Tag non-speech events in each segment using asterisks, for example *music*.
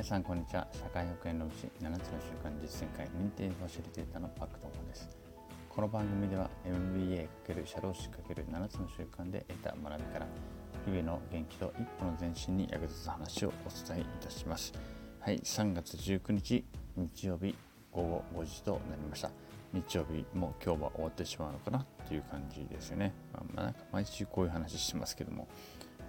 皆さんこんにちは。社会保険労務士7つの習慣実践会認定ファシリテーターのパクトモです。この番組では MBA× 社労士 ×7 つの習慣で得た学びから日々の元気と一歩の前進に役立つ話をお伝えいたします。はい3月19日日曜日午後5時となりました。日曜日も今日は終わってしまうのかなっていう感じですよね、まあ、なんか毎週こういう話してますけども。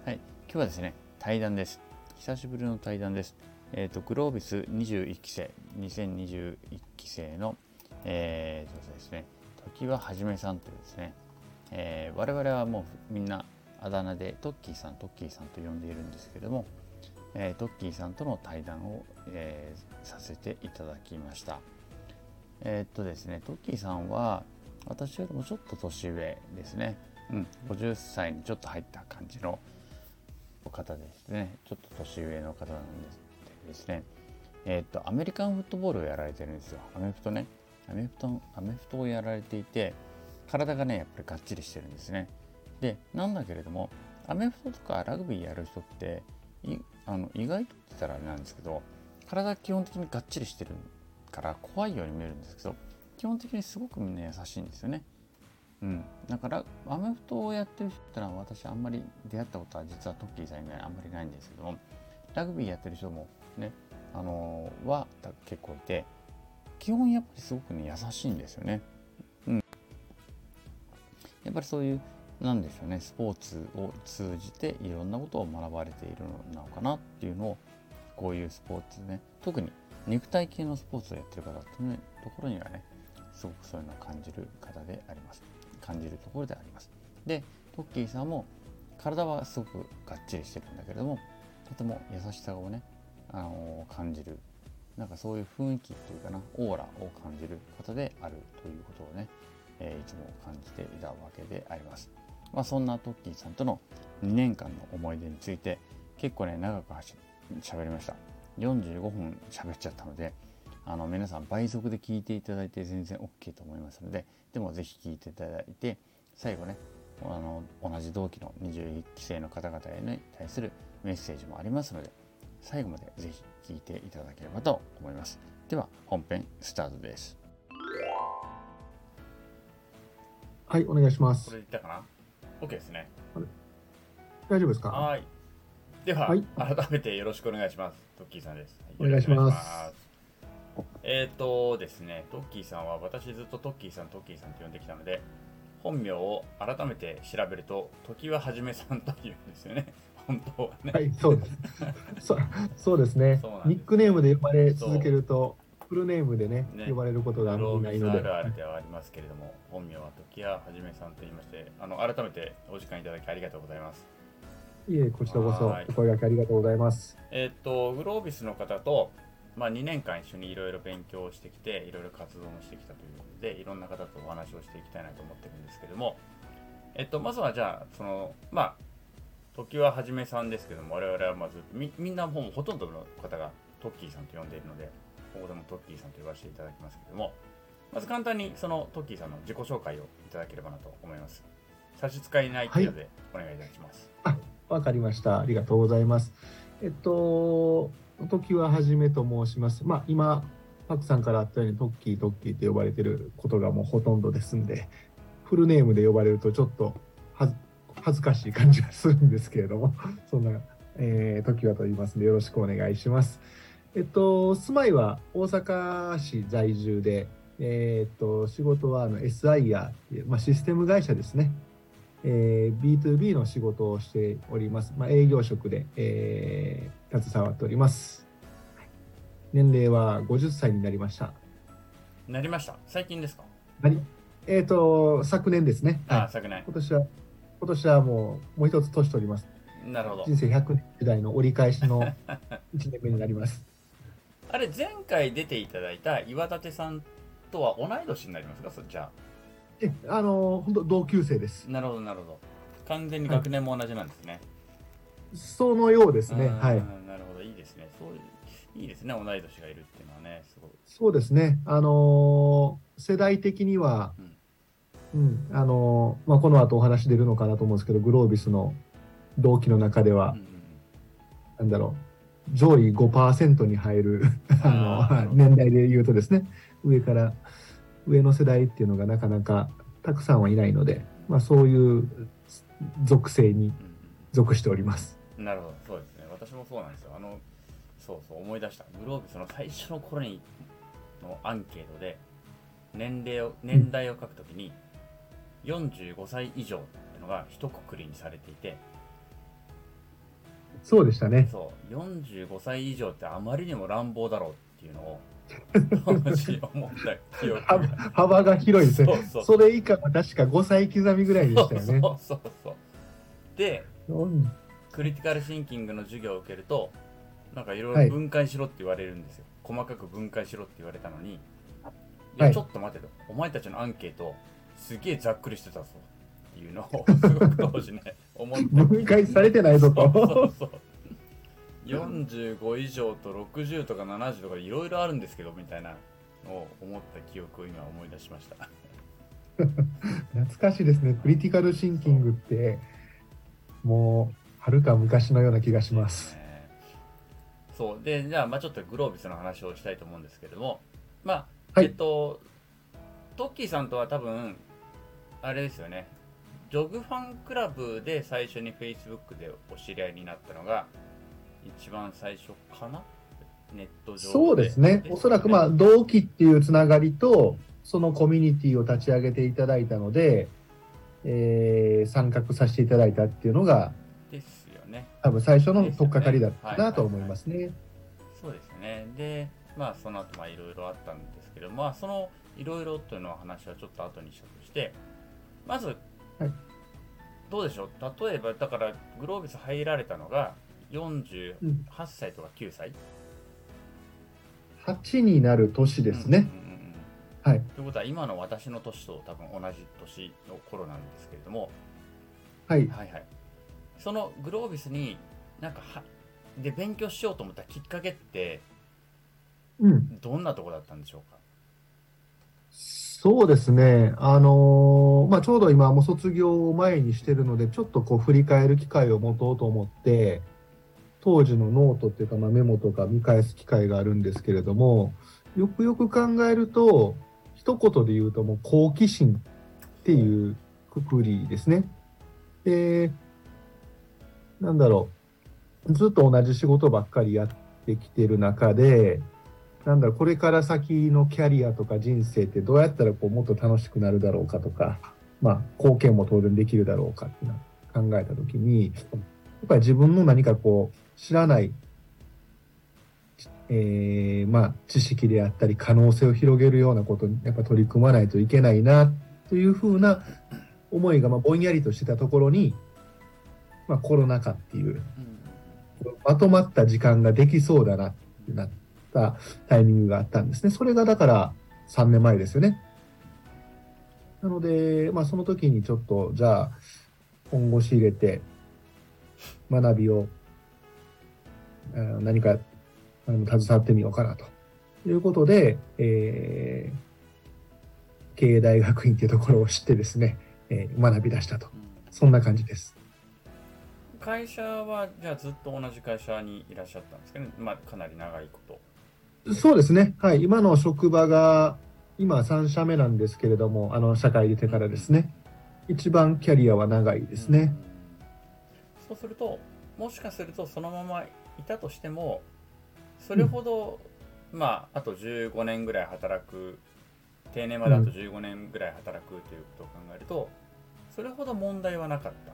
はい今日はですね対談です。久しぶりの対談です。えーと、グロービス21期生2021期生の、えーとですね、時ははじめさんというですね、えー、我々はもうみんなあだ名でトッキーさんトッキーさんと呼んでいるんですけれども、えー、トッキーさんとの対談を、えー、させていただきました。えっとですねトッキーさんは私よりもちょっと年上ですね、うん、50歳にちょっと入った感じの方ですね。ちょっと年上の方なんです。ですね、えっ、と、アメリカンフットボールをやられてるんですよ。アメフトね。アメフト、アメフトをやられていて、体がね、やっぱりがっちりしてるんですね。で、なんだけれども、アメフトとかラグビーやる人って、あの意外って言ったらあれなんですけど、体基本的にがっちりしてるから怖いように見えるんですけど、基本的にすごくみんな優しいんですよね。うん、だからアメフトをやってる人ってのは私あんまり出会ったことは実はトッキーさん以外あんまりないんですけどもラグビーやってる人もね、あのー、は結構いて、基本やっぱりすごくね、優しいんですよね。うん。やっぱりそういう、なんでしょうね、スポーツを通じていろんなことを学ばれているのなのかなっていうのを、こういうスポーツね、特に肉体系のスポーツをやってる方っていうところにはね、すごくそういうのを感じる方であります。感じるところであります。で、トッキーさんも体はすごくがっちりしてるんだけれども、とても優しさをねあの感じるなんかそういう雰囲気っていうかなオーラを感じる方であるということをね、えー、いつも感じていたわけであります。まあ、そんなトッキーさんとの2年間の思い出について結構ね長く喋りました。45分喋っちゃったのであの皆さん倍速で聞いていただいて全然 OK と思いますのででもぜひ聞いていただいて最後ねあの同じ同期の21期生の方々へに対するメッセージもありますので最後までぜひ聞いていただければと思います。では本編スタートです。はい、お願いします。これでいったかな ?OK ですね。大丈夫ですか？はい。では、はい、改めてよろしくお願いします。トッキーさんです。お願いします。えっ、ー、とですね、トッキーさんは私ずっとトッキーさん、トッキーさんと呼んできたので、本名を改めて調べると、時ははじめさんというんですよね。本当はね。はい、そうです。*laughs* そそうですねニックネームで呼ばれ続けると、フルネームでね、ね呼ばれることがあんまりないので。あるではありますけれども、本名は時矢はじめさんと言いまして、あの改めてお時間いただきありがとうございます。いえ、こちらこそ、お声掛けありがとうございます。えー、っと、グロービスの方と、まあ、2年間一緒にいろいろ勉強してきて、いろいろ活動もしてきたということで、いろんな方とお話をしていきたいなと思ってるんですけども、えっと、まずはじゃあ、その、まあ、時ははじめさんですけども、我々はまずみ、みんなもうほとんどの方がトッキーさんと呼んでいるので、ここでもトッキーさんと呼ばせていただきますけども、まず簡単にそのトッキーさんの自己紹介をいただければなと思います。差し支えない程度でお願いいたします。はい、あ、わかりました。ありがとうございます。えっと、時ははじめと申します。まあ、今、パクさんからあったようにトッキー、トッキーって呼ばれてることがもうほとんどですんで、フルネームで呼ばれるとちょっと恥ずかしい感じがするんですけれども、*laughs* そんな、えー、時はと言いますのでよろしくお願いします。えっと、住まいは大阪市在住で、えー、っと、仕事はあの SIR、まあ、システム会社ですね。えー、B2B の仕事をしております。まあ、営業職で、えー、携わっております。年齢は50歳になりました。なりました。最近ですか？えっ、ー、と、昨年ですね。あ、はい、昨年。今年は今年はもう、もう一つ年取ります。なるほど。人生100年時代の折り返しの *laughs* 1年目になります。あれ、前回出ていただいた岩立さんとは同い年になりますか、そじゃあ。え、あの、本当同級生です。なるほど、なるほど。完全に学年も同じなんですね。はい、そのようですね。はい。なるほど、いいですね。そういいですね、同い年がいるっていうのはね、すごい。そうですね。あのー、世代的には、うんうん、あのまあ、この後お話出るのかなと思うんですけどグロービスの同期の中では、うん、なんだろ上位5%に入るあの年代で言うとですね。上から上の世代っていうのがなかなかたくさんはいないので、まあ、そういう属性にうん属しております。うんなるほど。そうですね。私もそうなんですよ。あのそうそう思い出した。グロービスの最初の頃にのアンケートで年齢を年代を書くときに45歳以上っていうのが一括りにされていて。そうでしたね。そう。45歳以上ってあまりにも乱暴だろうっていうのを当時思った記憶幅が。幅が広いですね。そうそう。それ以下は確か5歳刻みぐらいでしたよね。そうそうそうでうん。クリティカルシンキングの授業を受けるとなんかいろはい。いろ分解しろって言われるんですよ、細かく分解しろって言われたのに。いやはい。ちょっと待てと、お前たちのアンケートすげえざっくりしてたぞ。っていうのをすごく当時ね。思った。分解されてないぞと。そうそうそう。45以上と60とか70とかいろいろあるんですけどみたいなのを思った記憶を今思い出しました。懐かしいですね。クリティカルシンキングって、もう、はるか昔のような気がします。ね。そう。でじゃあまあちょっとグロービスの話をしたいと思うんですけれども。まあ、はい。えっとトッキーさんとは多分あれですよね。ジョグファンクラブで最初に Facebook でお知り合いになったのが一番最初かな？ネット上そうですね。おそらくまあ、同期っていうつながりと、そのコミュニティを立ち上げていただいたので、えー参画させていただいたっていうのが、ですよね。多分最初の取っかかりだったなと思いますね。そうですね。で、まあ、その後、まあ、いろいろあったんですけど、まあ、そのいろいろというのは話はちょっと後にしたとして、まず、どうでしょう？例えば、だから、グロービス入られたのが48うん歳とか9歳？8になる年ですね。うんうんうんうんはい。ということは、今の私の年と多分同じ年の頃なんですけれども、はい。はいはい。そのグロービスになんかは、で、勉強しようと思ったきっかけって、うん。どんなところだったんでしょうか？そうですね。あのまあ、ちょうど今も卒業を前にしてるので、ちょっとこう振り返る機会を持とうと思って、当時のノートっていうか、まあ、メモとか見返す機会があるんですけれども、よくよく考えると、一言で言うともう好奇心っていうくくりですね。で、なんだろう。ずっと同じ仕事ばっかりやってきてる中で、なんだろう、これから先のキャリアとか人生ってどうやったらこうもっと楽しくなるだろうかとか、まあ、貢献も当然できるだろうかっていうのを考えたときに、やっぱり自分の何かこう、知らない、えーまあ、知識であったり、可能性を広げるようなことにやっぱ取り組まないといけないな、というふうな思いがまあぼんやりとしてたところに、まあ、コロナ禍っていう、うん。まとまった時間ができそうだなってなったタイミングがあったんですね。それがだから3年前ですよね。なので、まあその時にちょっと、じゃあ、本腰入れて、学びを、何か、あの携わってみようかなということで、えー経営大学院というところを知ってですね、えー学び出したと。そんな感じです。会社はじゃあずっと同じ会社にいらっしゃったんですかね、まあ、かなり長いこと。そうですね。はい。今の職場が、今3社目なんですけれども、あの、社会出てからですね。一番キャリアは長いですね。うん。そうすると、もしかするとそのままいたとしても、それほど、まあ、あと15年ぐらい働く、定年まであと15年ぐらい働くということを考えると、それほど問題はなかった。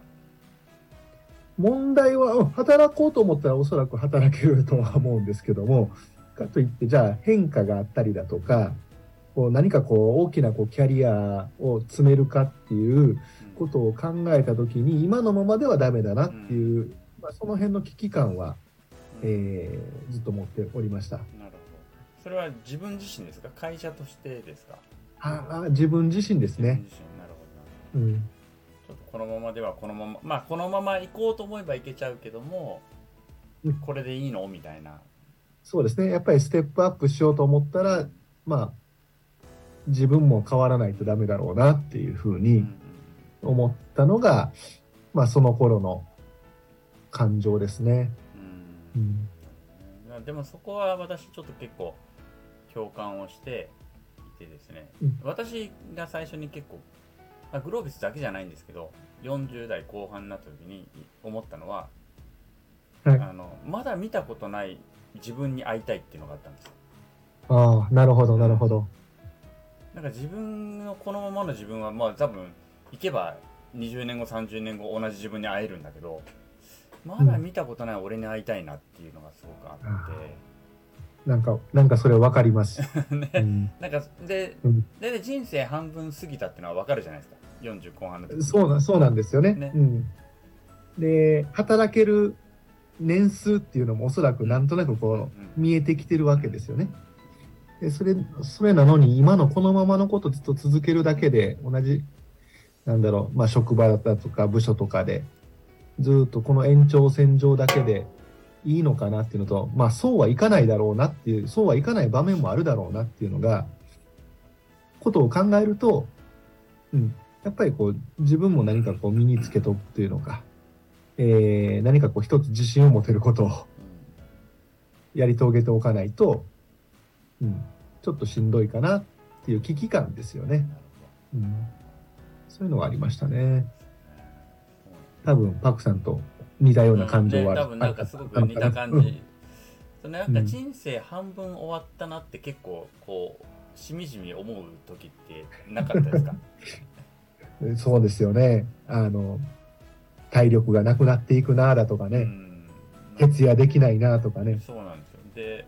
問題は、うん働こうと思ったらおそらく働けるとは思うんですけども、かといって、じゃあ変化があったりだとか、こう何かこう大きなこうキャリアを詰めるかっていううんことを考えたときに、今のままではダメだなっていう、まあ、その辺の危機感は、えーずっと持っておりました。なるほど。それは自分自身ですか？会社としてですか？ああ、自分自身ですね。なるほど。なるほどうん。ちょっとこのままではこのまままあこのまま行こうと思えば行けちゃうけども、うんこれでいいの？みたいな。そうですね。やっぱりステップアップしようと思ったら、まあ、自分も変わらないとダメだろうなっていうふうに思ったのが、まあ、その頃の感情ですね。うんうん。あでもそこは私ちょっと結構共感をしていてですね、うん私が最初に結構、まあ、グロービスだけじゃないんですけど40代後半になった時に思ったのは、はいあのまだ見たことない自分に会いたいっていうのがあったんですよ。ああ、なるほど、なるほど。なんか自分のこのままの自分はまあ多分行けば20年後30年後同じ自分に会えるんだけどまだ見たことない俺に会いたいなっていうのがすごくあって、なんか、なんかそれわかります。*laughs* ね。うん、なんかでうん。でで人生半分過ぎたっていうのは分かるじゃないですか。40後半の時そうな、そうなんですよね。ね。うん。で、働ける年数っていうのもおそらくなんとなくこう、うん見えてきてるわけですよね。で、それ、それなのに今のこのままのことずっと続けるだけで、同じ、なんだろう、まあ職場だったとか部署とかで、ずっとこの延長線上だけでいいのかなっていうのと、まあそうはいかないだろうなっていう、そうはいかない場面もあるだろうなっていうのが、ことを考えると、うん、やっぱりこう自分も何かこう身につけとくというのか、えー何かこう一つ自信を持てることをやり遂げておかないと、うん、ちょっとしんどいかなっていう危機感ですよね。うん。そういうのがありましたね。多分パクさんと似たような感情はある、うんね多分なんかすごく似た感うん。じ、そのなんか人生半分終わったなって結構こうしみじみ思う時ってなかったですか？う *laughs* んそうですよね。あの、体力がなくなっていくなだとかね、うん。徹夜できないなとかね。そうなんですよ。で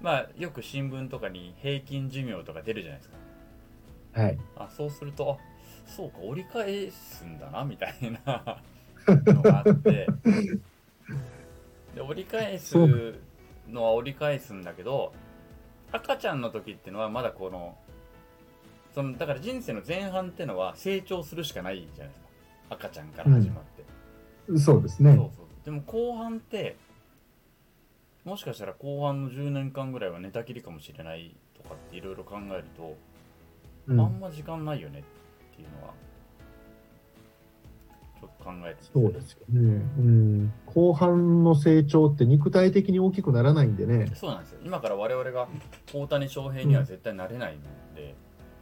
まあよく新聞とかに平均寿命とか出るじゃないですか。はい。あそうするとあそうか折り返すんだなみたいな。*laughs* のがあって。で折り返すのは折り返すんだけど赤ちゃんの時っていうのはまだこのそのだから人生の前半っていうのは成長するしかないじゃないですか。赤ちゃんから始まって、そうですね。そうそうでも後半ってもしかしたら後半の10年間ぐらいは寝たきりかもしれないとかっていろいろ考えると、うんあんま時間ないよねっていうのはちょっと考えてそうですよね。うん。後半の成長って肉体的に大きくならないんでね。そうなんですよ今から我々が大谷翔平には絶対なれないので、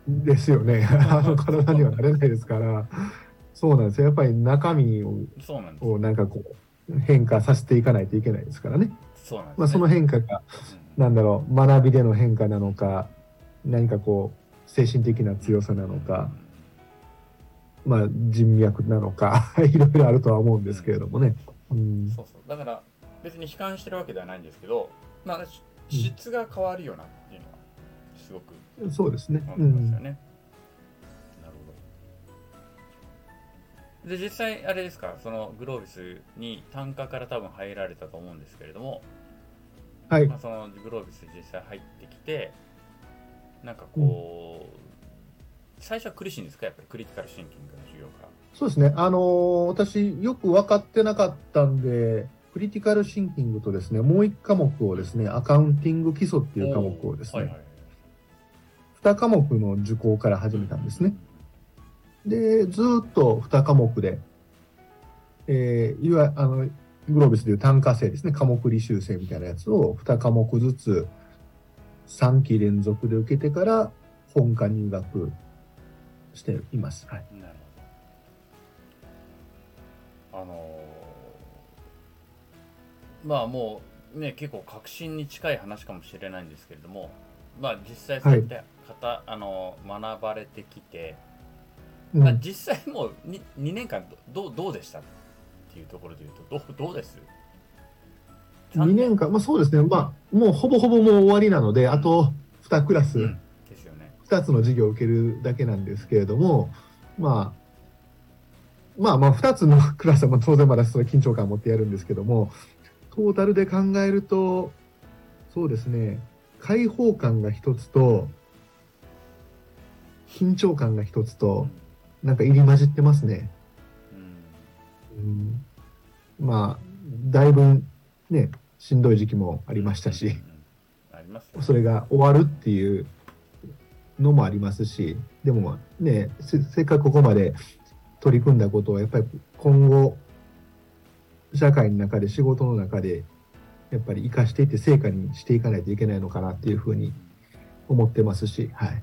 ですよね。あの体にはなれないですから。そうなんですよ。やっぱり中身をそうなんですよをなんかこう変化させていかないといけないですからね。そうなんです、ねまあその変化がうんなんだろう学びでの変化なのか何かこう精神的な強さなのか、まあ人脈なのか *laughs* いろいろあるとは思うんですけれどもね。うん。そうそうだから別に悲観してるわけではないんですけど、まあ、し質が変わるよなっていうのはすごくそうですね。思いますよね、で実際あれですか？そのグロービスに単価から多分入られたと思うんですけれども、はい。まあ、そのグロービス実際入ってきてなんかこう、最初は苦しいんですか？やっぱりクリティカルシンキングの授業からそうですね。あのー私よく分かってなかったんで、クリティカルシンキングとですね、もう一科目をですね、アカウンティング基礎っていう科目をですね、はいはい。二科目の受講から始めたんですね。で、ずーっと2科目で、えーいわあの、グロービスでいう単科生ですね、科目履修生みたいなやつを2科目ずつ3期連続で受けてから本科入学しています。はい。なるほど。あのーまあもうね結構確信に近い話かもしれないんですけれども、まあ実際そうやって方、あのー学ばれてきて、うん。まあ実際もう 2, 2年間どどうどうでしたっていうところで言うとどうどうです？2年間、まあそうですね、まあもうほぼほぼもう終わりなので、あと2クラス、うん。ですよね。2つの授業を受けるだけなんですけれども、まあ、まあまあ2つのクラスはまあ当然まだその緊張感を持ってやるんですけども、トータルで考えると、そうですね、開放感が一つと、緊張感が一つと、なんか入り混じってますね。うん。うん、まあ、だいぶね、しんどい時期もありましたし、うん。うんありますよね。それが終わるっていうのもありますし、でもね、せせっかくここまで取り組んだことを、やっぱり今後、社会の中で、仕事の中でやっぱり生かしていって成果にしていかないといけないのかなっていうふうに思ってますし、はい、うん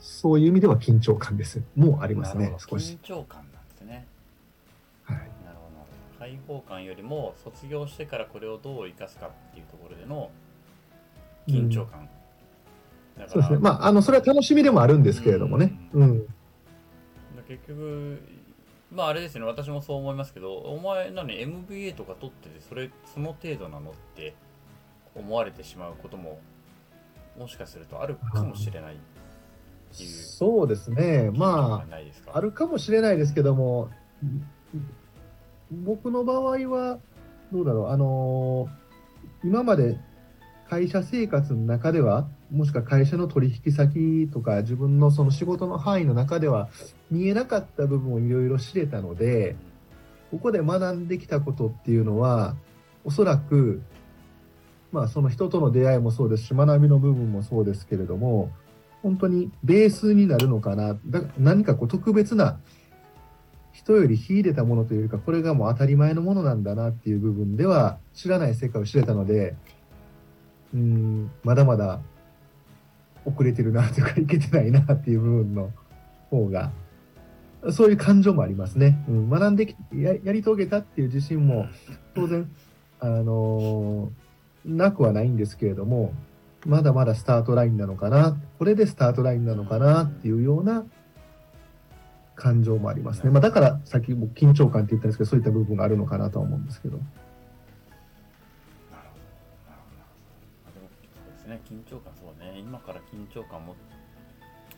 そういう意味では緊張感です。もうありますね少し緊。張感なんですねはいなるほどなるほど開放感よりも卒業してからこれをどう生かすかっていうところでの緊張感、だからそうですね。まあ、あの、それは楽しみでもあるんですけれどもね。うん。結局まああれですね私もそう思いますけどお前何 MBA とか取っててそれその程度なのって思われてしまうことももしかするとあるかもしれないっていうそうですね。まああ、あるかもしれないですけども、僕の場合は、どうだろう、あの今まで会社生活の中では、もしくは会社の取引先とか、自分のその仕事の範囲の中では、見えなかった部分をいろいろ知れたので、ここで学んできたことっていうのは、おそらく、まあその人との出会いもそうですし、学びの部分もそうですけれども、本当にベースになるのかな。だ何かこう特別な人より秀でたものというよりか、これがもう当たり前のものなんだなっていう部分では、知らない世界を知れたので、うん、まだまだ遅れてるなというか、いけてないなっていう部分の方が、そういう感情もありますね。うん、学んできや、やり遂げたっていう自信も当然、あのーなくはないんですけれども、まだまだスタートラインなのかな、これでスタートラインなのかなっていうような感情もありますね。まあ、だから、さっき僕緊張感って言ったんですけど、そういった部分があるのかなとは思うんですけど。ね緊張感そうね。今から緊張感も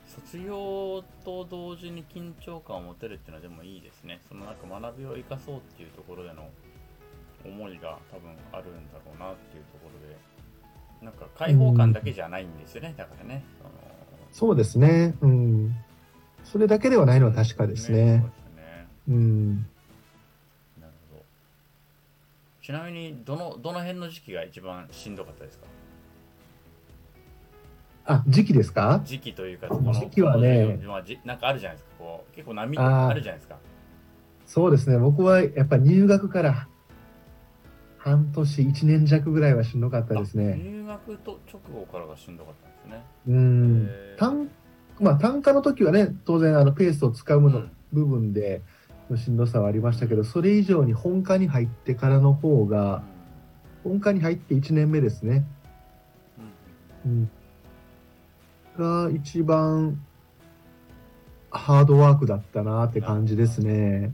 卒業と同時に緊張感を持てるっていうのはでもいいですね。そのなんか学びを生かそうっていうところでの思いが多分あるんだろうなっていうところでなんか開放感だけじゃないんですよね、だからねそのそうですね。うん。それだけではないのは確かですね。そうですねうん。なるほどちなみにどのどの辺の時期が一番しんどかったですか？あ、時期ですか？時期というか、この時期はねまあじなんかあるじゃないですか、こう結構波あるじゃないですか。そうですね。僕はやっぱ入学から半年、1年弱ぐらいはしんどかったですあね。入学と直後からがしんどかったんですね。うん。単まあ、単価の時はね、当然あのペースを使うもの、うん部分でのしんどさはありましたけど、それ以上に本科に入ってからの方が、本科に入って1年目ですね。うんうん、が一番ハードワークだったなって感じですね。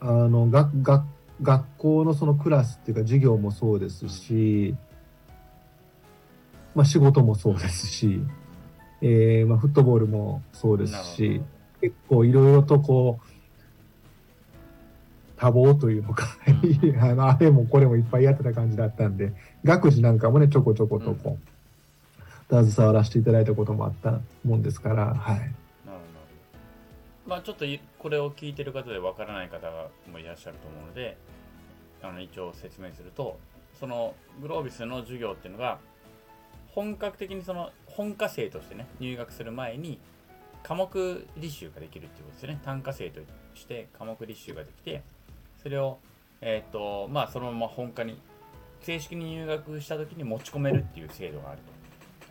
ああのがが学校のそのクラスっていうか授業もそうですし、まあ、仕事もそうですし、えーまあ、フットボールもそうですし結構いろいろとこう多忙というのかうん。*laughs* あのあれもこれもいっぱいやってた感じだったんで学事なんかもねちょこちょことこう、携わらせていただいたこともあったもんですから、はい。まあちょっとこれを聞いてる方でわからない方もいらっしゃると思うので、あの一応説明すると、そのグロービスの授業っていうのが、本格的にその本科生としてね、入学する前に、科目履修ができるっていうことですね。単科生として科目履修ができて、それを、えっ、と、まあそのまま本科に、正式に入学した時に持ち込めるっていう制度がある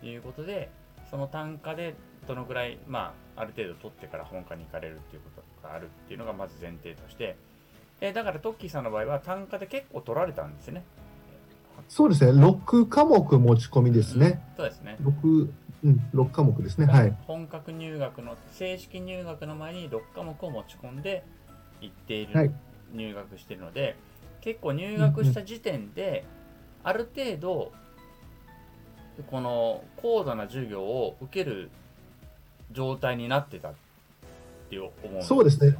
ということで、その単価でどのくらい、まあ、ある程度取ってから本科に行かれるっていうことがあるっていうのがまず前提として、えーだからトッキーさんの場合は単価で結構取られたんですよね。そうですね6科目持ち込みですね。そうですね。6、うん、6科目ですね。はい。本格入学の、正式入学の前に6科目を持ち込んで行っている、はい入学しているので、結構入学した時点で、ある程度、この高度な授業を受ける状態になってたって思うんですよそうですね。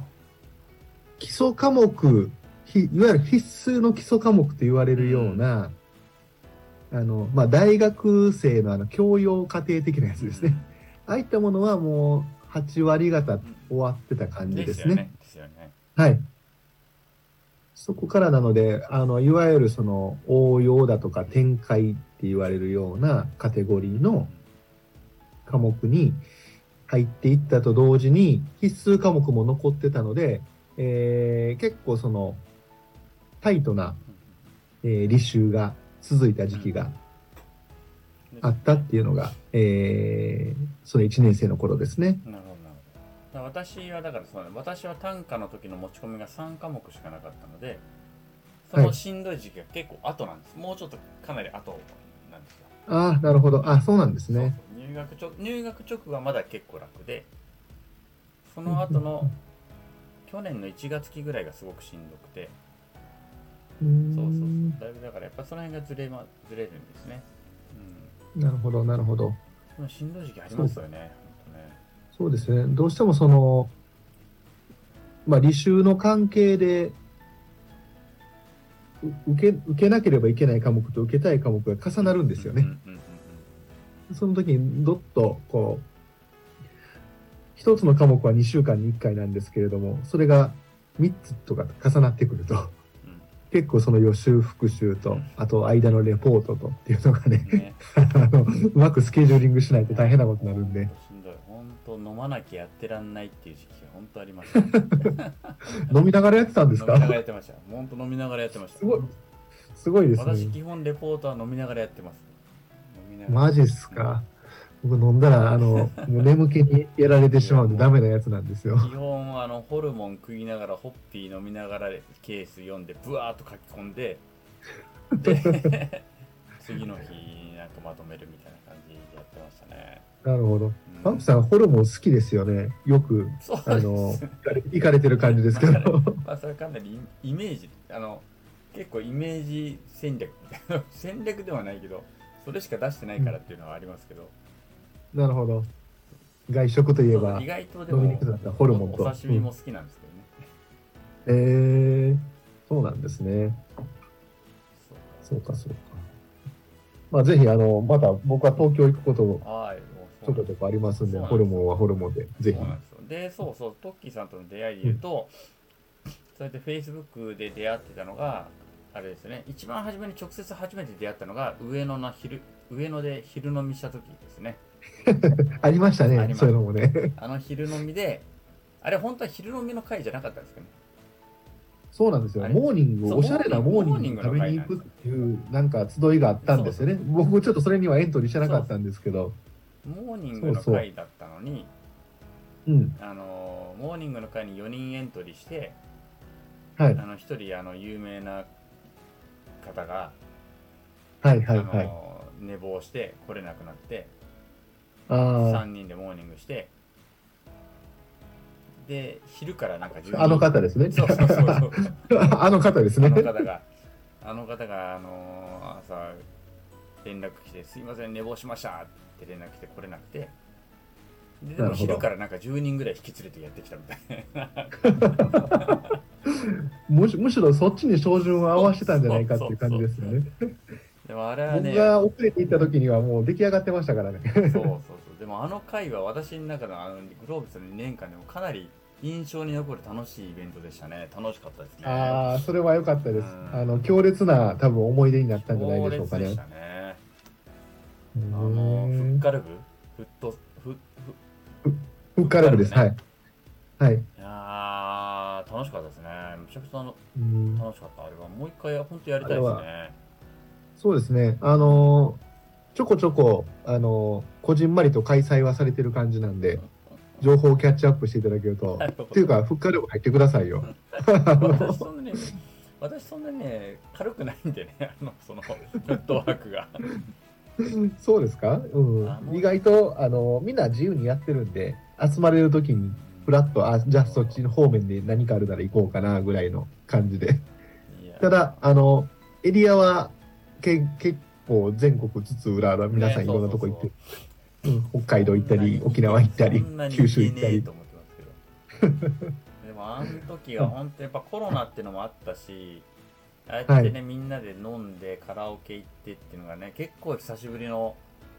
基礎科目、ひいわゆる必須の基礎科目と言われるような、あの、まあ、大学生のあの教養課程的なやつですね。ああいったものはもう8割方終わってた感じですね。ですよね。ですよね。はい。そこからなので、あの、いわゆるその応用だとか展開って言われるようなカテゴリーの科目に入っていったと同時に必須科目も残ってたので、えー結構そのタイトなえー履修が続いた時期があったっていうのが、えーその1年生の頃ですね。なるほどなるほど私はだからそうね私は短歌の時の持ち込みが3科目しかなかったのでそのしんどい時期が結構後なんです、もうちょっとかなり後なんですよああ、なるほど。あそうなんですね。そうそう入学ちょ入学直後はまだ結構楽でその後の去年の1月期ぐらいがすごくしんどくてそうそうそう。んだいぶだからやっぱその辺がずれ,、ま、ずれるんですね。なるほど、なるほど。うん。しんどい時期ありますよね。そうですね。どうしてもその、まあ、履修の関係で、う受け、受けなければいけない科目と受けたい科目が重なるんですよね。うんうんうんうんその時にどっと、こう、一つの科目は2週間に1回なんですけれども、それが3つとか重なってくると、うん結構その予習復習と、あと間のレポートとっていうのがね、ね、あの、うまくスケジューリングしないと大変なことになるんで、しんどい。本当飲まなきゃやってらんないっていう時期が本当ありました。*laughs* 飲みながらやってたんですか？飲みながらやってました。本当飲みながらやってました。すごい、すごいですね。私基本レポートは飲みながらやってます。飲みながらマジっすか？僕飲んだら、あの、*laughs* もう眠気にやられてしまうんでダメなやつなんですよ。基本あのホルモン食いながらホッピー飲みながらケース読んでブワーっと書き込んでで *laughs* 次の日なんかまとめるみたいな感じでやってましたね。なるほど。うんパンプさん、ホルモン好きですよね？よく、あの、行かれてる感じですけど。*laughs* まあそれかなりイイメージあの結構イメージ戦略戦略ではないけどそれしか出してないからっていうのはありますけど、なるほど。外食といえば意、外とでもホルモンとお刺身も好きなんですけどね。えー、そうなんですね。そうか、そうか。まあ、ぜひ、あの、また僕は東京行くことちょこちょこありますんで、ホルモンはホルモンで、ぜひでそうそうトッキーさんとの出会いで言うと、そうやってフェイスブックで出会ってたのがあれですね。一番初めに直接初めて出会ったのが上野の昼上野で昼飲みした時ですね。*laughs* ありましたね、そういうのもね。あの昼飲みであれ本当は昼飲みの会じゃなかったんですかね。そうなんですよ。モーニング、おしゃれなモーニング食べに行くっていう、なんか集いがあったんですよね。僕ちょっとそれにはエントリーしてなかったんですけど、モーニングの会だったのにうん、あのモーニングの会に4人エントリーしてはい、あの1人あの有名な方が、はい、はい、あのはい。寝坊して来れなくなってあ3人でモーニングしてで昼からなんか10人あ、あの方ですね。そうそうそう *laughs* あの方ですね。あの方があの方があの朝連絡来て「すいません寝坊しました」って連絡来て来れなくてででも昼からなんか10人ぐらい引き連れてやってきたみたいな。*laughs* むしむしろそっちに照準を合わせてたんじゃないかっていう感じですよね。でもあれは僕ねが遅れて行った時にはもう出来上がってましたからね。そうそうそう。でもあの回は私の中のあのグローブスの2年間でもかなり印象に残る楽しいイベントでしたね。楽しかったですね。ああ、それは良かったです。うん。あの強烈な多分思い出になったんじゃないでしょうかね。強烈でし。たね。うあのフんッカルブフットフッカルブです。はい。はい。いやー楽しかったですねめちゃくちゃのうん楽しかったあれはもう一回本当やりたいですねそうですね。あのーちょこちょこ、あのーこじんまりと開催はされてる感じなんで、情報をキャッチアップしていただけると。*laughs* なるほどっていうか、フッカルブ入ってくださいよ。*laughs* 私 *laughs* そんなに私そんなにね軽くないんでねあのそのフットワークがそうですか、うん意外とあのみんな自由にやってるんで、集まれるときに、ふらっと、あじゃあそっちの方面で何かあるなら行こうかなぐらいの感じで。ただ、あのエリアはけ結構全国津々浦々、皆さんいねろんなとこ行って北海道行ったり、沖縄行ったり九州行ったり。けねえと。思ってますけど。*laughs* でもあの時は本当やっぱコロナっていうのもあったしああやってね、みんなで飲んでカラオケ行ってっていうのがね結構久しぶりの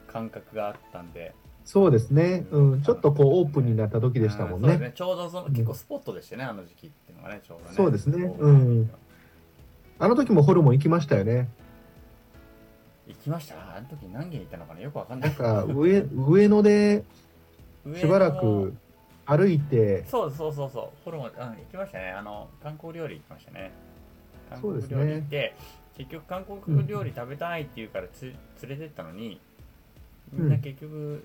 感覚があったんでそうですね、うん、ちょっとこうオープンになった時でしたもんね。ね。ちょうどその結構スポットでしたね、あの時期っていうのがねちょうどね。そうですね。オープンの時あの時もホルモン行きましたよね。行きました？あの時何軒行ったのかな？よくわかんなないんか上上野でしばらく歩いて、そうそうそうそう。ホルモン、うん、行きましたね。あの観光料理行きましたね。観そうですね。光料理行って、結局韓国料理食べたいって言うからつ、連れてったのにみんな結局、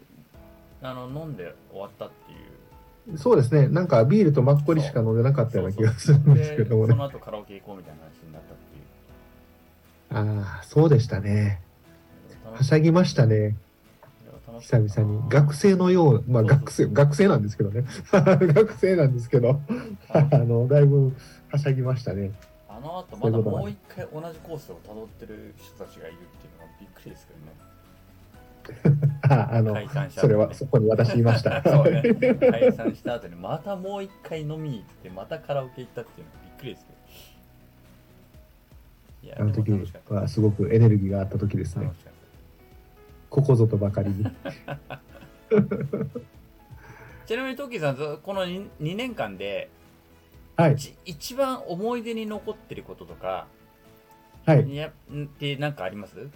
あの飲んで終わったっていう。そうですね、なんかビールとマッコリしか飲んでなかったような気がするんですけどもね。でその後カラオケ行こうみたいな話になったっていう。ああ、そうでしたね。はしゃぎましたね、久々に。学生のよう、まあ学生、学生なんですけどね。*laughs* 学生なんですけど、あの、だいぶはしゃぎましたね。あの後まだもう一回同じコースをたどってる人たちがいるっていうのはびっくりですけどねああの、解散したそれは、そこに私いました。*laughs* そうね。解散した後にまたもう一回飲みに行ってまたカラオケ行ったっていうのはびっくりですけど。いやあの時はすごくエネルギーがあった時ですね。ここぞとばかりに。た *laughs* ちなみにトッキーさんずこの 2, 2年間ではい、一一番思い出に残ってることとかはい。いやんって何かあります？え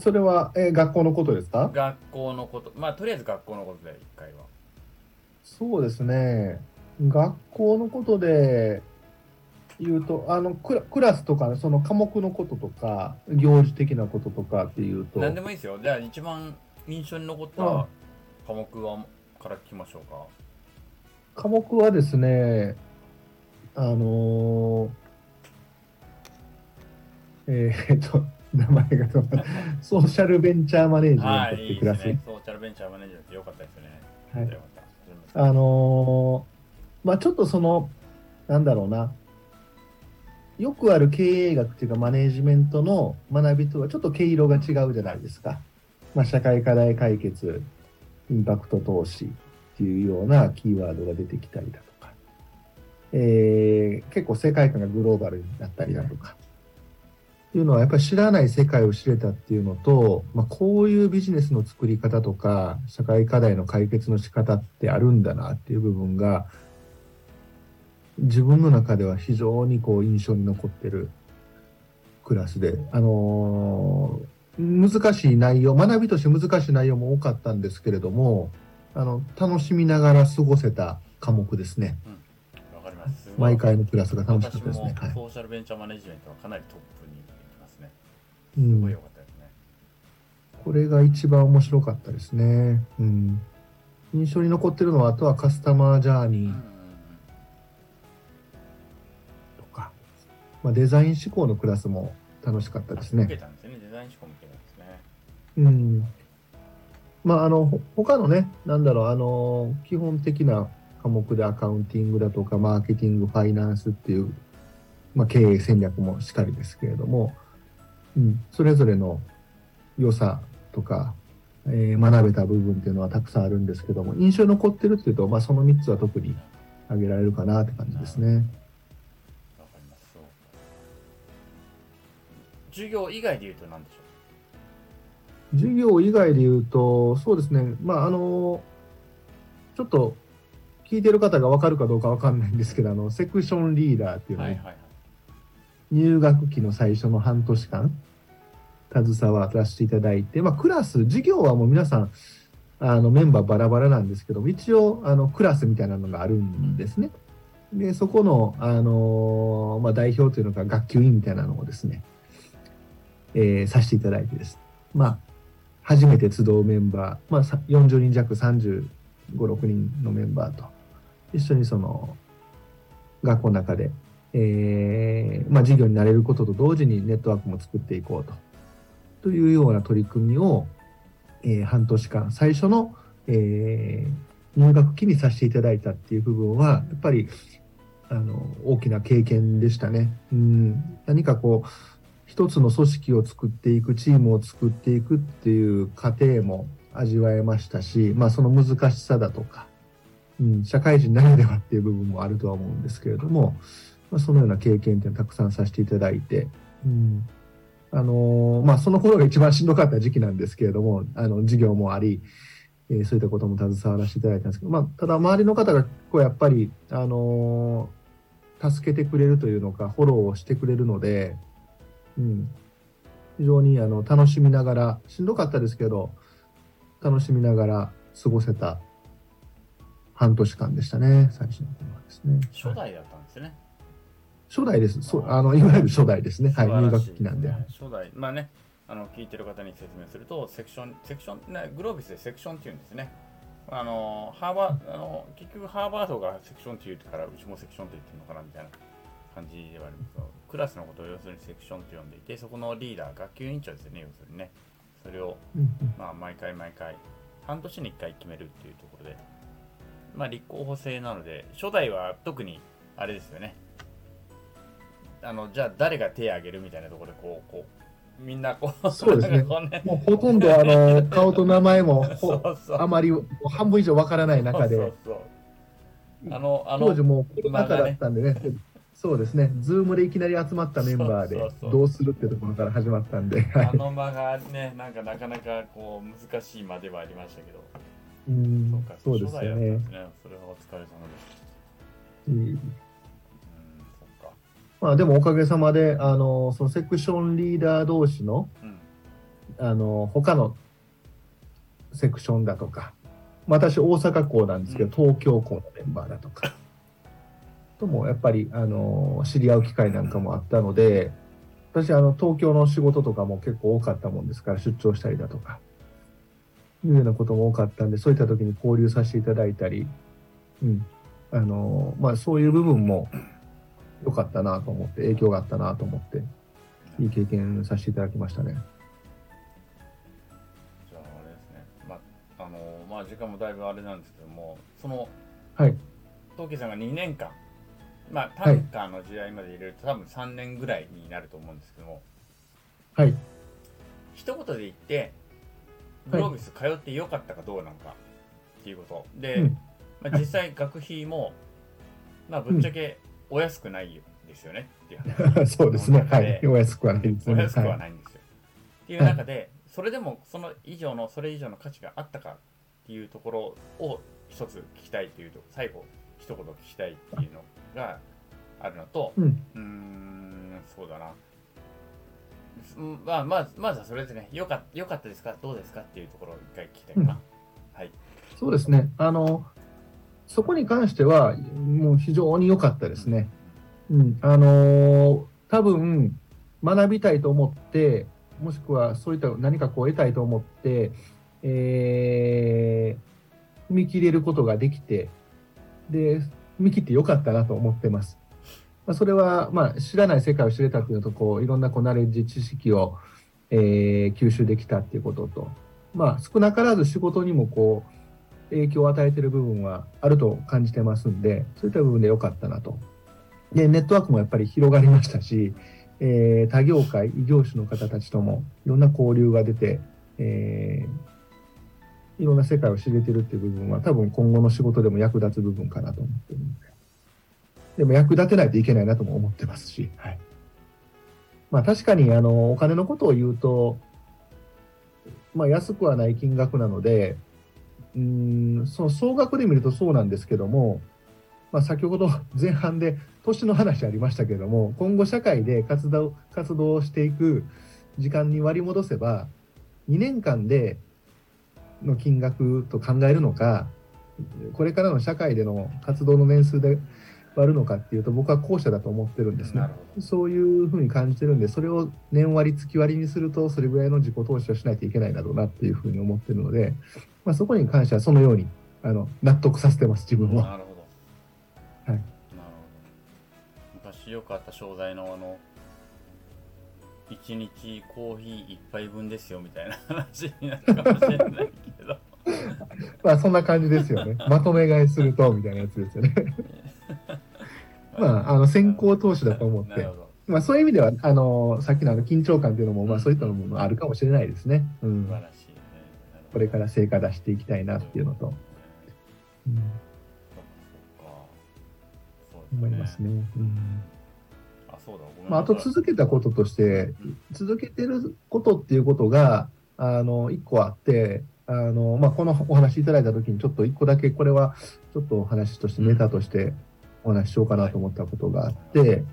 それは、え学校のことですか？学校のこと。まあとりあえず学校のことで一回は。そうですね。学校のことで言うと、あのクラクラスとか、その科目のこととか、行事的なこととかっていうと、何でもいいですよ。じゃあ一番印象に残ったうん科目はから聞きましょうか。科目はですね、あのーえーっと、名前がとソーシャルベンチャーマネージメントはい、ってクラス。ね。ソーシャルベンチャーマネージメントよかったですね。はい。あのーまあちょっとその、なんだろうな、よくある経営学っていうかマネージメントの学びとはちょっと毛色が違うじゃないですか。まあ、社会課題解決、インパクト投資っていうようなキーワードが出てきたりだとか、えー結構世界観がグローバルになったりだとか、っていうのはやっぱり知らない世界を知れたっていうのと、まあ、こういうビジネスの作り方とか社会課題の解決の仕方ってあるんだなっていう部分が自分の中では非常にこう印象に残ってるクラスで、あのー難しい内容学びとして難しい内容も多かったんですけれどもあの楽しみながら過ごせた科目ですねわかります。すごい毎回のクラスが楽しかったですね。はいソーシャルベンチャーマネジメントはかなりトップにすごい良かったですね。これが一番面白かったですね。うん、印象に残ってるのは、あとはカスタマージャーニーとか、まあ、デザイン思考のクラスも楽しかったですうん。受けね。たんですね。デザイン思考も受けたんですね。うん。まあ、あの、ほ他のね、なんだろう、あの、基本的な科目でアカウンティングだとか、マーケティング、ファイナンスっていう、まあ、経営戦略もしっかりですけれども、うん、それぞれの良さとか、えー学べた部分っていうのはたくさんあるんですけども、印象に残ってるっていうと、まあ、その3つは特に挙げられるかなって感じですね。わかります。そう授業以外で言うと何でしょ授業以外で言うと、そうですね、まあ、あの、ちょっと聞いてる方が分かるかどうか分かんないんですけど、あの、セクションリーダーっていうう。のね、はいはいはい。入学期の最初の半年間、携わらせていただいて、まあ、クラス、授業はもう皆さん、あのメンバーバラバラなんですけども、一応、あのクラスみたいなのがあるんですね。で、そこの、あのまあ、代表というのか、学級委員みたいなのをですね、えーさせていただいてです。まあ、初めて集うメンバー、まあ、40人弱、35、6人のメンバーと、一緒にその、学校の中で、えーまあ、授業になれることと同時にネットワークも作っていこうと。というような取り組みを、え半年間、最初の、え入学期にさせていただいたっていう部分は、やっぱり、あの、大きな経験でしたね。うん、何かこう、一つの組織を作っていく、チームを作っていくっていう過程も味わえましたし、まあその難しさだとか、うん、社会人ならではっていう部分もあるとは思うんですけれども、まあ、そのような経験っていうのをたくさんさせていただいて、うん、あのまあその頃が一番しんどかった時期なんですけれども、あの授業もあり、えーそういったことも携わらせていただいたんですけど、まあ、ただ周りの方がこうやっぱり、あの助けてくれるというのか、フォローをしてくれるので、うん、非常にあの楽しみながら、しんどかったですけど、楽しみながら過ごせた半年間でしたね、最初の頃はですね。初代だったんですね。初代です。そうあのいわゆる初代ですね。はい、入学期なんで。初代、まあね、あの聞いてる方に説明すると、セクション、セクション、ね、グロービスでセクションっていうんですね。あのハーバーあの結局ハーバードがセクションって言うからうちもセクションって言ってるのかなみたいな感じではありますクラスのことを要するにセクションと呼んでいてそこのリーダー学級委員長ですよね要するにねそれを、まあ、毎回毎回半年に1回決めるっていうところでまあ立候補制なので初代は特にあれですよねあのじゃあ誰が手を挙げるみたいなところでこうこうみんなこう、そうですね。ね。もうほとんどあの *laughs* 顔と名前もそうそう。あまり半分以上わからない中で、そうそうあのあの当時もコロナ禍だったんでね、ね。そうですね、ズームでいきなり集まったメンバーでどうするってところから始まったんで、あの間がね、なんかなかなかこう難しい間ではありましたけど、うん。そうですよね。それはお疲れ様です。うんまあ、でもおかげさまで、あのそのセクションリーダー同士の、うん、あの他のセクションだとか、私、大阪校なんですけど、東京校のメンバーだとか、ともやっぱりあの知り合う機会なんかもあったので、私、あの東京の仕事とかも結構多かったもんですから、出張したりだとか、いうようなことも多かったんで、そういった時に交流させていただいたり、うん。あのまあ、そういう部分も、良かったなと思って、影響があったなと思って、いい経験させていただきましたね。じゃあ、あれですね、まああのまあ、時間もだいぶあれなんですけども、その、はい、東慶さんが2年間、まあ、タンカーの時代まで入れると、はい、多分3年ぐらいになると思うんですけども、はい。一言で言って、グロービス通ってよかったかどうなのかっていうこと。で、うん、まあ、実際学費も、まあ、ぶっちゃけお安くないですよね *laughs* っていう話そうですね。はい。お安くはないですね。お安くはないんですよ。っていう中で、それでもその以上の、それ以上の価値があったかっていうところを一つ聞きたいというと、最後、一言聞きたいっていうのがあるのと、うん、うん、そうだな。まあ、まず、まずはそれでね、よかよかったですかどうですかっていうところを一回聞きたいかな。うん、はい。そうですね。あの、そこに関しては、もう非常に良かったですね。うん、あのー、多分学びたいと思って、もしくはそういった何かこう得たいと思って、えー、踏み切れることができて、で、踏み切ってよかったなと思ってます。まあ、それは、まあ、知らない世界を知れたっていうのと、こう、いろんなこうナレッジ、知識を、えー、吸収できたっていうことと、まあ、少なからず仕事にもこう、影響を与えている部分はあると感じてますんで、そういった部分で良かったなと。で、ネットワークもやっぱり広がりましたし、*laughs* えー、他業界、異業種の方たちともいろんな交流が出て、えー、いろんな世界を知れてるっていう部分は多分今後の仕事でも役立つ部分かなと思ってるので。でも役立てないといけないなとも思ってますし、はい。まあ確かにあの、お金のことを言うと、まあ安くはない金額なので、うんその総額で見るとそうなんですけども、まあ、先ほど *laughs* 前半で年の話ありましたけれども今後社会で活動活動していく時間に割り戻せば2年間での金額と考えるのかこれからの社会での活動の年数で割るのかっていうと僕は後者だと思ってるんですね。そういうふうに感じてるんでそれを年割月割にするとそれぐらいの自己投資をしないといけないだろうなっていうふうに思ってるのでまあ、そこに関してはそのようにあの納得させてます、自分は。なるほど。はい、なるほど。昔よくあった商材のあの、1日コーヒー1杯分ですよみたいな話になるかもしれないけど。*laughs* まあそんな感じですよね。*laughs* まとめ買いするとみたいなやつですよね。*laughs* まあ、あの先行投資だと思って。まあそういう意味では、あの、さっきのあの緊張感っていうのも、まあそういったのもあるかもしれないですね。うん。素晴らしい。これから成果出していきたいなっていうのと、うん、思いますね。うん。あそうだ。まあ、あと続けたこととして、続けてることっていうことが、あの、一個あって、あの、まあ、このお話いただいたときに、ちょっと一個だけ、これは、ちょっとお話として、ネタとしてお話ししようかなと思ったことがあって、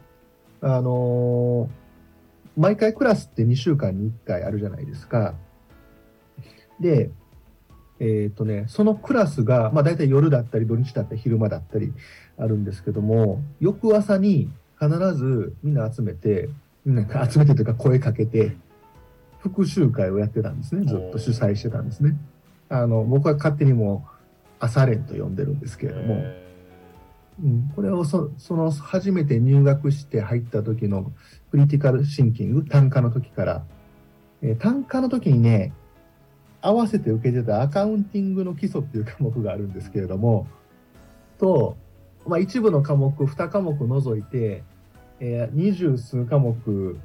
あの、毎回クラスって2週間に1回あるじゃないですか。で、えっ、ー、とね、そのクラスが、まあ大体夜だったり土日だったり昼間だったりあるんですけども、翌朝に必ずみんな集めて、みんな集めてというか声かけて、復習会をやってたんですね。ずっと主催してたんですね。あの、僕は勝手にもう朝練と呼んでるんですけれども、へうん、これをそその初めて入学して入った時のクリティカルシンキング、単価の時から、えー単価の時にね、合わせて受けてたアカウンティングの基礎っていう科目があるんですけれども、と、まあ、一部の科目、2科目除いて、えー二十数科目、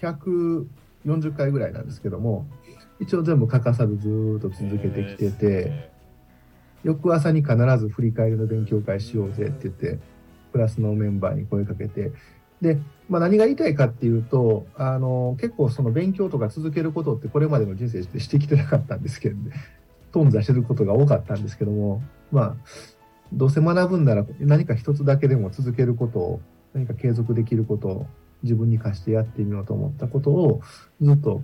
140回ぐらいなんですけども、一応全部欠かさずずっと続けてきてて、翌朝に必ず振り返りの勉強会しようぜって言って、クラスのメンバーに声かけて、で、まあ、何が言いたいかっていうと、あの、結構その勉強とか続けることってこれまでの人生でしてきてなかったんですけど、ね、頓挫してることが多かったんですけども、まあ、どうせ学ぶんなら何か一つだけでも続けることを、何か継続できることを自分に課してやってみようと思ったことをずっと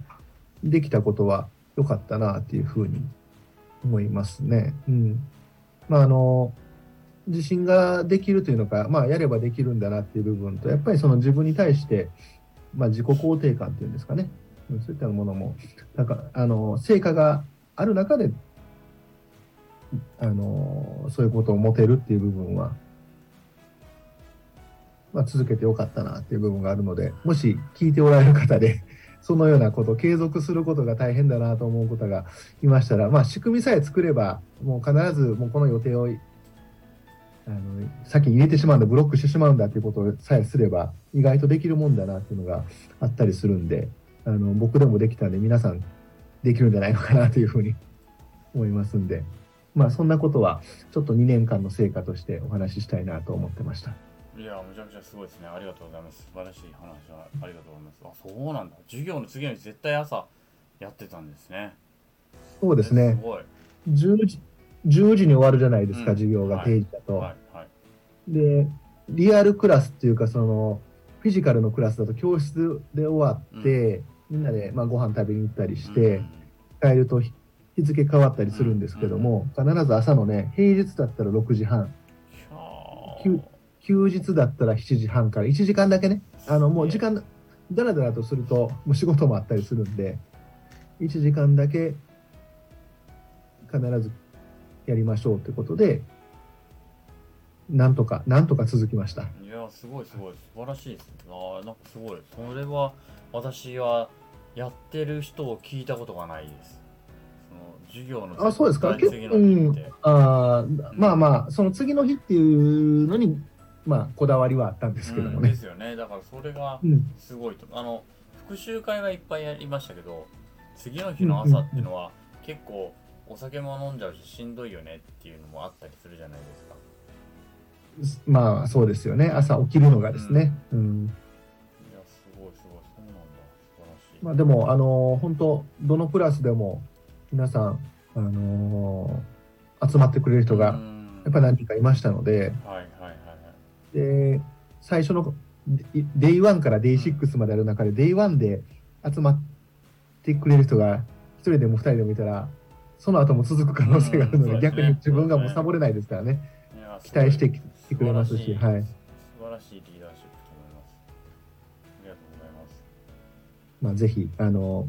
できたことは良かったなっていうふうに思いますね。うん。まあ、あの、自信ができるというのか、まあ、やればできるんだなっていう部分と、やっぱりその自分に対して、まあ、自己肯定感っていうんですかね。そういったものも、なんか、あの、成果がある中で、あの、そういうことを持てるっていう部分は、まあ、続けてよかったなっていう部分があるので、もし聞いておられる方で、そのようなこと、継続することが大変だなと思う方がいましたら、まあ、仕組みさえ作れば、もう必ずもうこの予定をあの先に入れてしまうんだ、ブロックしてしまうんだということさえすれば、意外とできるもんだなっていうのがあったりするんで、あの僕でもできたんで、皆さんできるんじゃないのかなというふうに思いますんで、まあ、そんなことは、ちょっと2年間の成果としてお話ししたいなと思ってました。いや、むちゃくちゃすごいですね。ありがとうございます。素晴らしい話はありがとうございます。あ、そうなんだ。授業の次の日絶対朝やってたんですね。そうですねす、ごい。10時 ,10 時に終わるじゃないですか、うん。授業がはい。定時だと。はいはい。で、リアルクラスっていうか、その、フィジカルのクラスだと教室で終わって、みんなで、まあ、ご飯食べに行ったりして、うん。帰ると日日付変わったりするんですけども、必ず朝のね、平日だったら6時半、休日だったら7時半から1時間だけね、あの、もう時間、だらだらとすると、もう仕事もあったりするんで、1時間だけ必ずやりましょうってことで、なんとか、なんとか続きました。いや、すごいすごい。素晴らしいですね。あーなんかすごい。それは私はやってる人を聞いたことがないです。その授業のあ、そうですか？絶対次の日って。あーまあまあ、その次の日っていうのに、まあ、こだわりはあったんですけどもうんでね。すよね。だからそれがうん、すごいと。あの、復習会はいっぱいやりましたけど、次の日の朝っていうのは結構お酒も飲んじゃうししんどいよねっていうのもあったりするじゃないですか。まあ、そうですよね。朝起きるのがですね。うん。いや、すごいすごい。そうなんだ。素晴らしい。まあ、でも、あの本当、どのクラスでも、皆さん、あの集まってくれる人が、うんやっぱり何人かいましたので、はいはいはいはい。で、最初の、デデイ1からデイ6まである中で、デイ1で集まってくれる人が、一人でも二人でもいたら、その後も続く可能性があるので、うん逆に自分がもうサボれないですからね。いや期待してきてくれますし、はい。素晴らしいリーダーシップと思います。ありがとうございます。まあ、ぜひ、あの、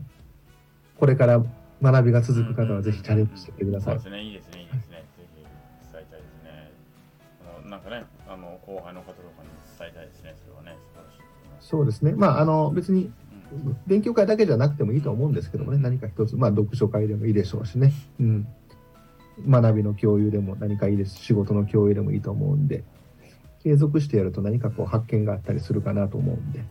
これから学びが続く方はぜひチャレンジしてみてくださいそうで。すね、いいですね、いいですね。ぜひ伝えたいですね。あのなんかね、あの後輩の方とかに伝えたいですね、それはね、素晴らしいと思います。そうですね。まあ、あの、別にうん勉強会だけじゃなくてもいいと思うんですけどもね、何か一つ、まあ、読書会でもいいでしょうしね。うん。学びの共有でも何かいいです。仕事の共有でもいいと思うんで、継続してやると何かこう発見があったりするかなと思うんで、はい。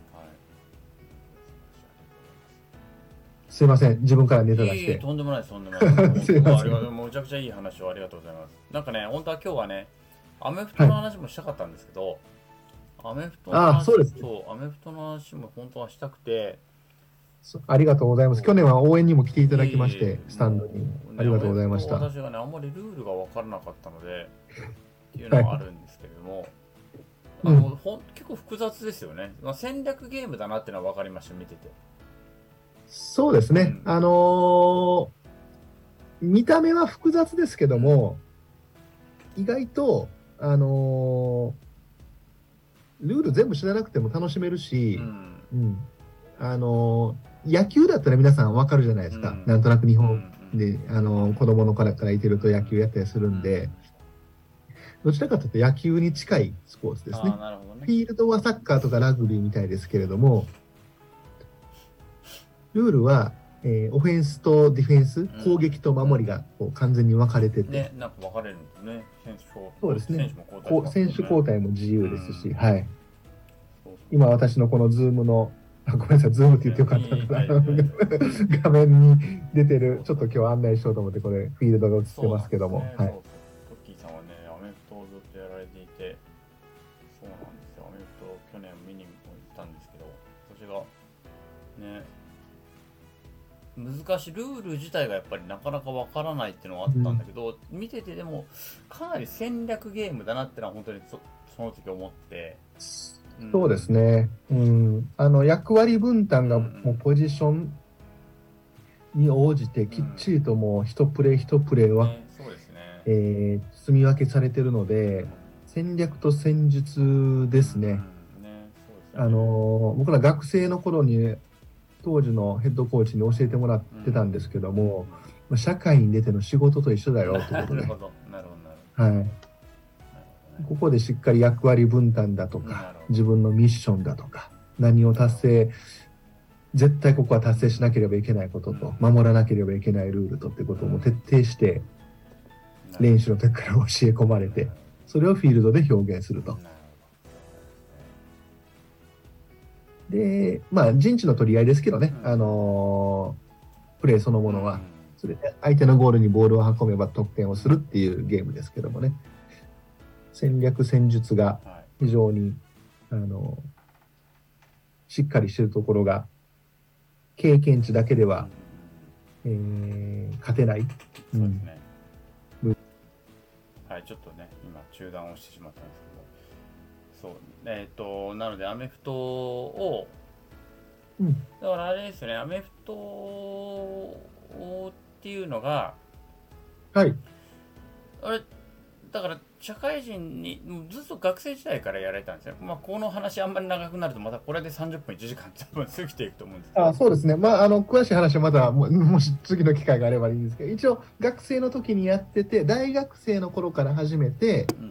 すいません。自分からネタ出いえいえして。とんでもないです、とんでもないです。*laughs* すいませんもうありがとうもうむちゃくちゃいい話をありがとうございます。なんかね、本当は今日はね、アメフトの話もしたかったんですけど、アメフトの話あそうですそう、アメフトの話も本当はしたくて、ありがとうございます。去年は応援にも来ていただきまして、スタンドにも。ありがとうございました私がね、あんまりルールが分からなかったので、っていうのがあるんですけれども、あのほん結構複雑ですよね。まあ、戦略ゲームだなっていうのは分かりました、見てて。そうですね。うんあのー見た目は複雑ですけども、意外と、あのールール全部知らなくても楽しめるしう、んうんあの野球だったら皆さんわかるじゃないですか、うん。なんとなく日うん。本で、あの子供の頃からいてると野球やったりするんで、どちらかというと野球に近いスポーツですね。ね。フィールドはサッカーとかラグビーみたいですけれども、ルールは、えーオフェンスとディフェンス、攻撃と守りがこう完全に分かれてて、ねなんか分かれるんですね。選手交そうですね。選手も交代こう選手交代も自由ですし、はい、今私のこのズームの、あごめんなさい、ズームって言ってよかったのかな、いいいいいい。画面に出てる、ちょっと今日案内しようと思って、これ、フィールドが映ってますけども、ね。そうそうトッキーさんはね、アメフトをずっとやられていて、そうなんですよ、アメフト去年見にも行ったんですけど、私がね、難しい、ルール自体がやっぱりなかなかわからないっていうのはあったんだけど、見ててでも、かなり戦略ゲームだなってのは本当にそその時思って、んそうですね、うん、あの役割分担がもうポジションに応じて、きっちりともう一プレー一プレーは。えー積み分けされてるので、戦略と戦術ですね。あのー僕ら学生の頃に当時のヘッドコーチに教えてもらってたんですけども、まあ社会に出ての仕事と一緒だよということで、なるほど、なるほど、なるほど。はい、ここでしっかり役割分担だとか自分のミッションだとか何を達成絶対ここは達成しなければいけないことと守らなければいけないルールとってことをもう徹底して練習の時から教え込まれてそれをフィールドで表現すると。でまあ陣地の取り合いですけどね、うん。あのープレーそのどものは、それで相手のゴールにボールを運べば得点をするっていうゲームですけどもね戦略戦術が非常にあのしっかりしてるところが経験値だけでは、えー勝てない、うそうですん。ね。はい、ちょっとね、今中断をしてしまったんですけど、そう、えっ、と、なのでアメフトを、うん。だからあれですよね、アメフトをっていうのが、はい。あれ、だから社会人に、ずっと学生時代からやられたんですよ。まあ、この話あんまり長くなると、またこれで30分、1時間多分過ぎていくと思うんですけど。あそうですね、まあ、あの詳しい話はまだももし次の機会があればいいんですけど一応学生の時にやってて大学生の頃から始めてうん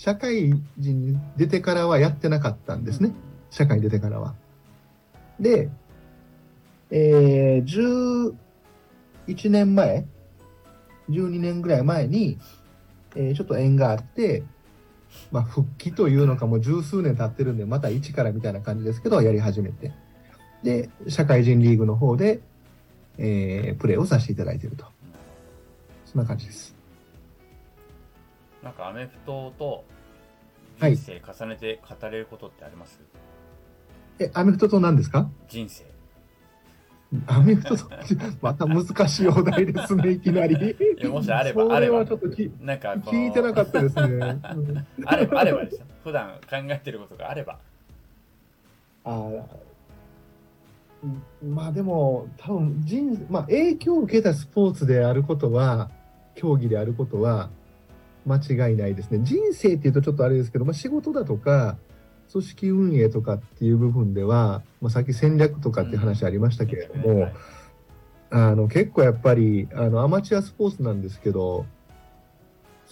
社会人に出てからはやってなかったんですね。社会に出てからは。で、えー、11年前、12年ぐらい前に、えーちょっと縁があって、まあ、復帰というのかもう十数年経ってるんで、また一からみたいな感じですけど、やり始めて。で、社会人リーグの方で、えープレーをさせていただいていると。そんな感じです。なんかアメフトとはい人生重ねて語れることってあります、え、アメフトと何ですか？人生。アメフトと、また難しいお題ですね、いきなり。いやもしあればあればはちょっときなんか聞いてなかったですね。うんあればあればですよ。普段考えてることがあれば。あーまあでも、多分人、まあ、影響を受けたスポーツであることは、競技であることは間違いないですね。人生っていうとちょっとあれですけど、まあ、仕事だとか、組織運営とかっていう部分では、まあ、さっき戦略とかっていう話ありましたけれども、はいあの結構やっぱりあのアマチュアスポーツなんですけど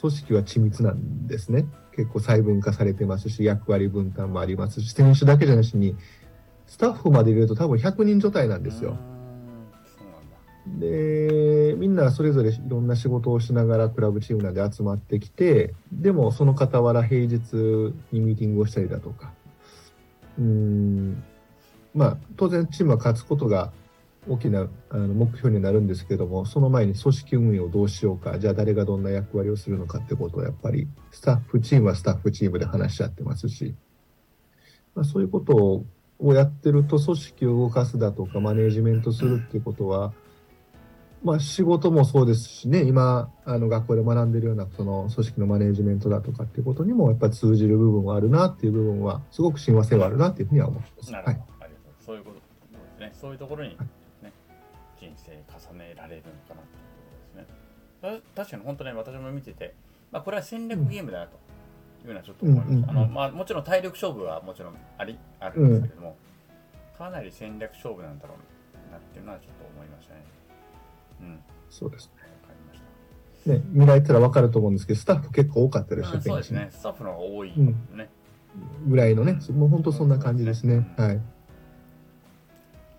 組織は緻密なんですね。結構細分化されてますし役割分担もありますし選手だけじゃなしにスタッフまで入れると多分100人状態なんですよ。うーん。でみんなそれぞれいろんな仕事をしながらクラブチームなんで集まってきてでもその傍ら平日にミーティングをしたりだとか。うん。まあ当然チームは勝つことが大きなあの目標になるんですけどもその前に組織運営をどうしようか。じゃあ誰がどんな役割をするのかってことをやっぱりスタッフチームはスタッフチームで話し合ってますし、まあ、そういうことをやってると組織を動かすだとかマネージメントするっていうことはまあ、仕事もそうですしね、今、あの学校で学んでるようなその組織のマネージメントだとかっていうことにも、やっぱり通じる部分はあるなっていう部分は、すごく親和性はあるなっていうふうには思ってます。なるほど、はい、ありがとうそういうことですね。そういうところに、ね、人生重ねられるのかなっていうところですね。た確かに本当ね、私も見てて、まあ、これは戦略ゲームだなと。いうのはちょっと思います、うんうんうんあのまあ、もちろん体力勝負はもちろんありあるんですけれども、かなり戦略勝負なんだろうなっていうのはちょっと思いましたねうんそうですりましたね。見られたら分かると思うんですけど、スタッフ結構多かったですうんそうですね。スタッフの方が多いうんね。ぐらいのね、もう本当そんな感じですね。うんはい。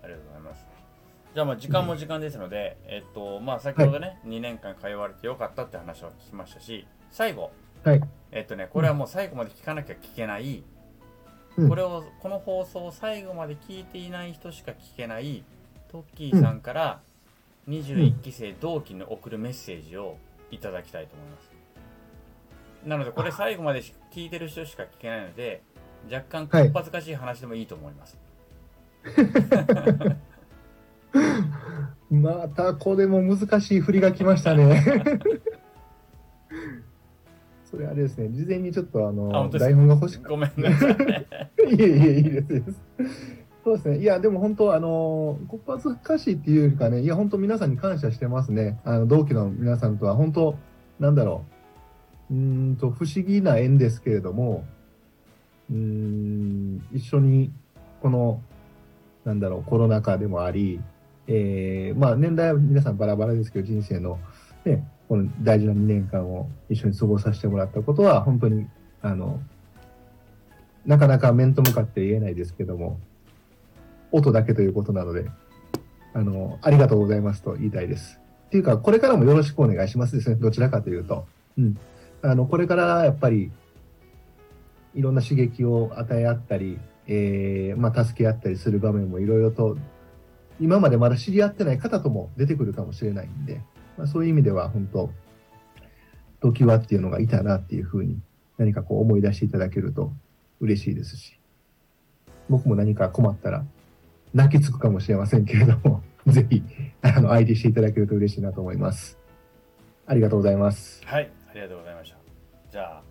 ありがとうございます。じゃあまあ時間も時間ですので、えっとまあ先ほどね、2年間通われてよかったって話を聞きましたし、最後、はい。えっとね、これはもう最後まで聞かなきゃ聞けない、うんこれをこの放送を最後まで聞いていない人しか聞けないトッキーさんから21期生同期に送るメッセージをいただきたいと思います。なのでこれ最後までし聞いてる人しか聞けないので、若干こっぱずかしい話でもいいと思います。*laughs* またこれも難しい振りが来ましたね。*laughs* それあれですね、事前にちょっとああの台本が欲しくごめんなさい。*laughs* いえいえ、いいです。そうですね。いや、でも本当、あの、こっぱずかしいっていうよりかね、いや、本当皆さんに感謝してますね。あの、同期の皆さんとは、本当、なんだろう。うんと、不思議な縁ですけれども、うん、一緒に、この、なんだろう、コロナ禍でもあり、えーまあ、年代は皆さんバラバラですけど、人生の、ね、この大事な2年間を一緒に過ごさせてもらったことは、本当に、あの、なかなか面と向かって言えないですけども、音だけということなので、あの、ありがとうございますと言いたいです。っていうか、これからもよろしくお願いしますですね、どちらかというと。うん。あの、これからやっぱり、いろんな刺激を与え合ったり、えーまあ、助け合ったりする場面もいろいろと、今までまだ知り合ってない方とも出てくるかもしれないんで、まあ、そういう意味では本当、ドキワっていうのがいたなっていうふうに何かこう思い出していただけると嬉しいですし、僕も何か困ったら泣きつくかもしれませんけれども、*laughs* ぜひ、あの、相手していただけると嬉しいなと思います。ありがとうございます。はい、ありがとうございました。じゃあ、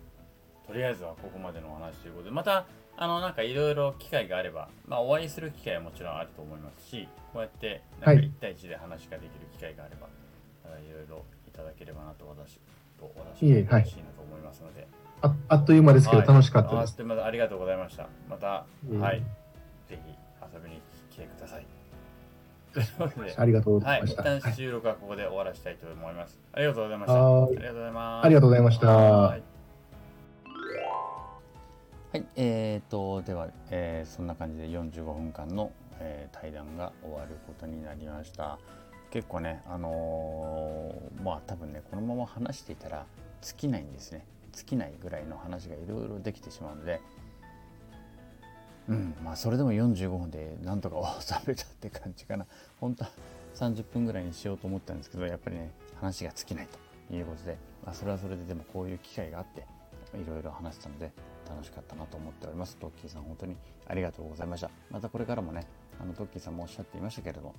とりあえずはここまでのお話ということで、また、あの、なんかいろいろ機会があれば、まあ、お会いする機会はもちろんあると思いますし、こうやって、なんかはい1対1で話ができる機会があれば、またいろいろいただければなと、私と、私はい嬉しいなと思いますので、ああっという間ですけどはい楽しかったです。あでまたありがとうございました。また、はい、びに来てください。ということで、ありがとうごはい、ざいました。一旦はい収録はここで終わらせたいと思います。ありがとうございました。ありがとうございます。ありがとうございましたはいはい、えー、とでは、えーそんな感じで45分間の、えー対談が終わることになりました結構ねあのーまあ多分ねこのまま話していたら尽きないんですね尽きないぐらいの話がいろいろできてしまうのでうんまあそれでも45分でなんとか収めたって感じかな本当は30分ぐらいにしようと思ったんですけどやっぱりね話が尽きないということで、まあ、それはそれででもこういう機会があっていろいろ話したので楽しかったなと思っております。トッキーさん本当にありがとうございました。またこれからもね、あのトッキーさんもおっしゃっていましたけれども、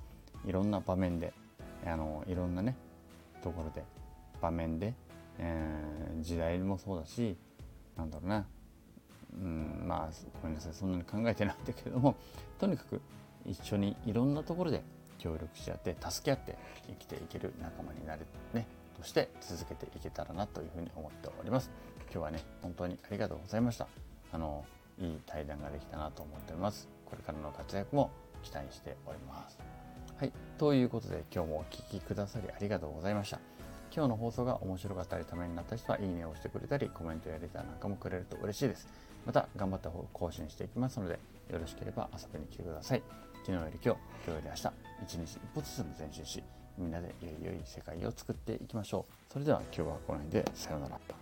いろんな場面で、あのいろんなね、ところで、場面で、えー時代もそうだし、なんだろうな、うん、まあごめんなさい、そんなに考えてないんだけども、*laughs* とにかく一緒にいろんなところで協力し合って、助け合って生きていける仲間になるね、として続けていけたらなというふうに思っております。今日はね、本当にありがとうございました。あの、いい対談ができたなと思っております。これからの活躍も期待しております。はい、ということで今日もお聴きくださりありがとうございました。今日の放送が面白かったりためになった人はいいねを押してくれたりコメントやレターなんかもくれると嬉しいです。また頑張って更新していきますのでよろしければ遊びに来てください。昨日より今日、今日より明日、一日一歩ずつも前進し、みんなでより良い世界を作っていきましょう。それでは今日はこの辺でさようなら。